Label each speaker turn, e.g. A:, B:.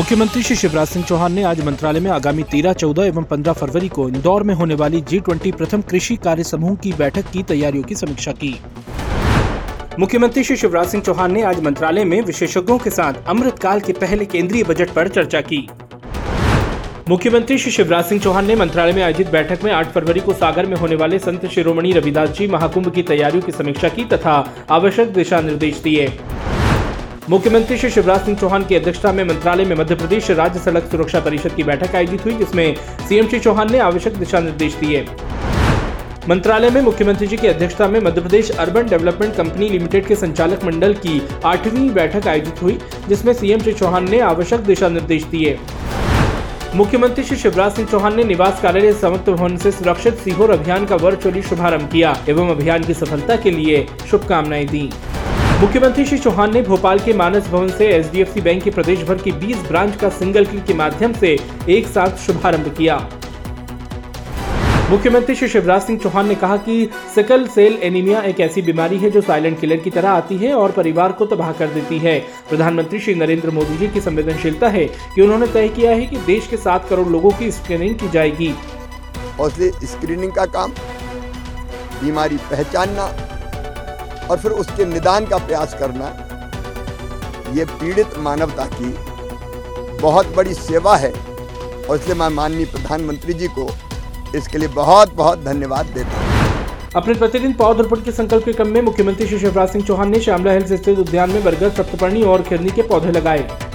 A: मुख्यमंत्री श्री शिवराज सिंह चौहान ने आज मंत्रालय में आगामी 13, 14 एवं 15 फरवरी को इंदौर में होने वाली जी ट्वेंटी प्रथम कृषि कार्य समूह की बैठक की तैयारियों की समीक्षा की। मुख्यमंत्री श्री शिवराज सिंह चौहान ने आज मंत्रालय में विशेषज्ञों के साथ अमृतकाल के पहले केंद्रीय बजट पर चर्चा की। मुख्यमंत्री श्री शिवराज सिंह चौहान ने मंत्रालय में आयोजित बैठक में 8 फरवरी को सागर में होने वाले संत शिरोमणि रविदास जी महाकुंभ की तैयारियों की समीक्षा की तथा आवश्यक दिशा निर्देश दिए। मुख्यमंत्री श्री शिवराज सिंह चौहान की अध्यक्षता में मंत्रालय में मध्य प्रदेश राज्य सड़क सुरक्षा परिषद की बैठक आयोजित हुई, जिसमें सीएम श्री चौहान ने आवश्यक दिशा निर्देश दिए। मंत्रालय में मुख्यमंत्री जी की अध्यक्षता में Madhya Pradesh urban development company limited के संचालक मंडल की आठवीं बैठक आयोजित हुई, जिसमें सीएम श्री चौहान ने आवश्यक दिशा निर्देश दिए। मुख्यमंत्री श्री शिवराज सिंह चौहान ने निवास कार्यालय समत्व भवन से सुरक्षित सीहोर अभियान का वर्चुअली शुभारंभ किया, एवं अभियान की सफलता के लिए शुभकामनाएँ दी। मुख्यमंत्री श्री चौहान ने भोपाल के मानस भवन से एच बैंक के प्रदेश भर की 20 ब्रांच का सिंगल क्लिक के माध्यम से एक साथ शुभारंभ किया। मुख्यमंत्री श्री शिवराज सिंह चौहान ने कहा कि सिकल सेल एनीमिया एक ऐसी बीमारी है जो साइलेंट किलर की तरह आती है और परिवार को तबाह कर देती है। प्रधानमंत्री श्री नरेंद्र मोदी जी की संवेदनशीलता है कि उन्होंने तय किया है कि देश के सात करोड़ लोगों की स्क्रीनिंग की जाएगी।
B: स्क्रीनिंग का काम, बीमारी पहचानना और फिर उसके निदान का प्रयास करना, ये पीड़ित मानवता की बहुत बड़ी सेवा है। और इसलिए मैं माननीय प्रधानमंत्री जी को इसके लिए बहुत बहुत धन्यवाद देता हूँ।
A: अपने प्रतिदिन पौधरोपण के संकल्प के क्रम में मुख्यमंत्री श्री शिवराज सिंह चौहान ने श्यामला हिल्स स्थित उद्यान में बरगद, सप्तपर्णी और खिरनी के पौधे लगाए।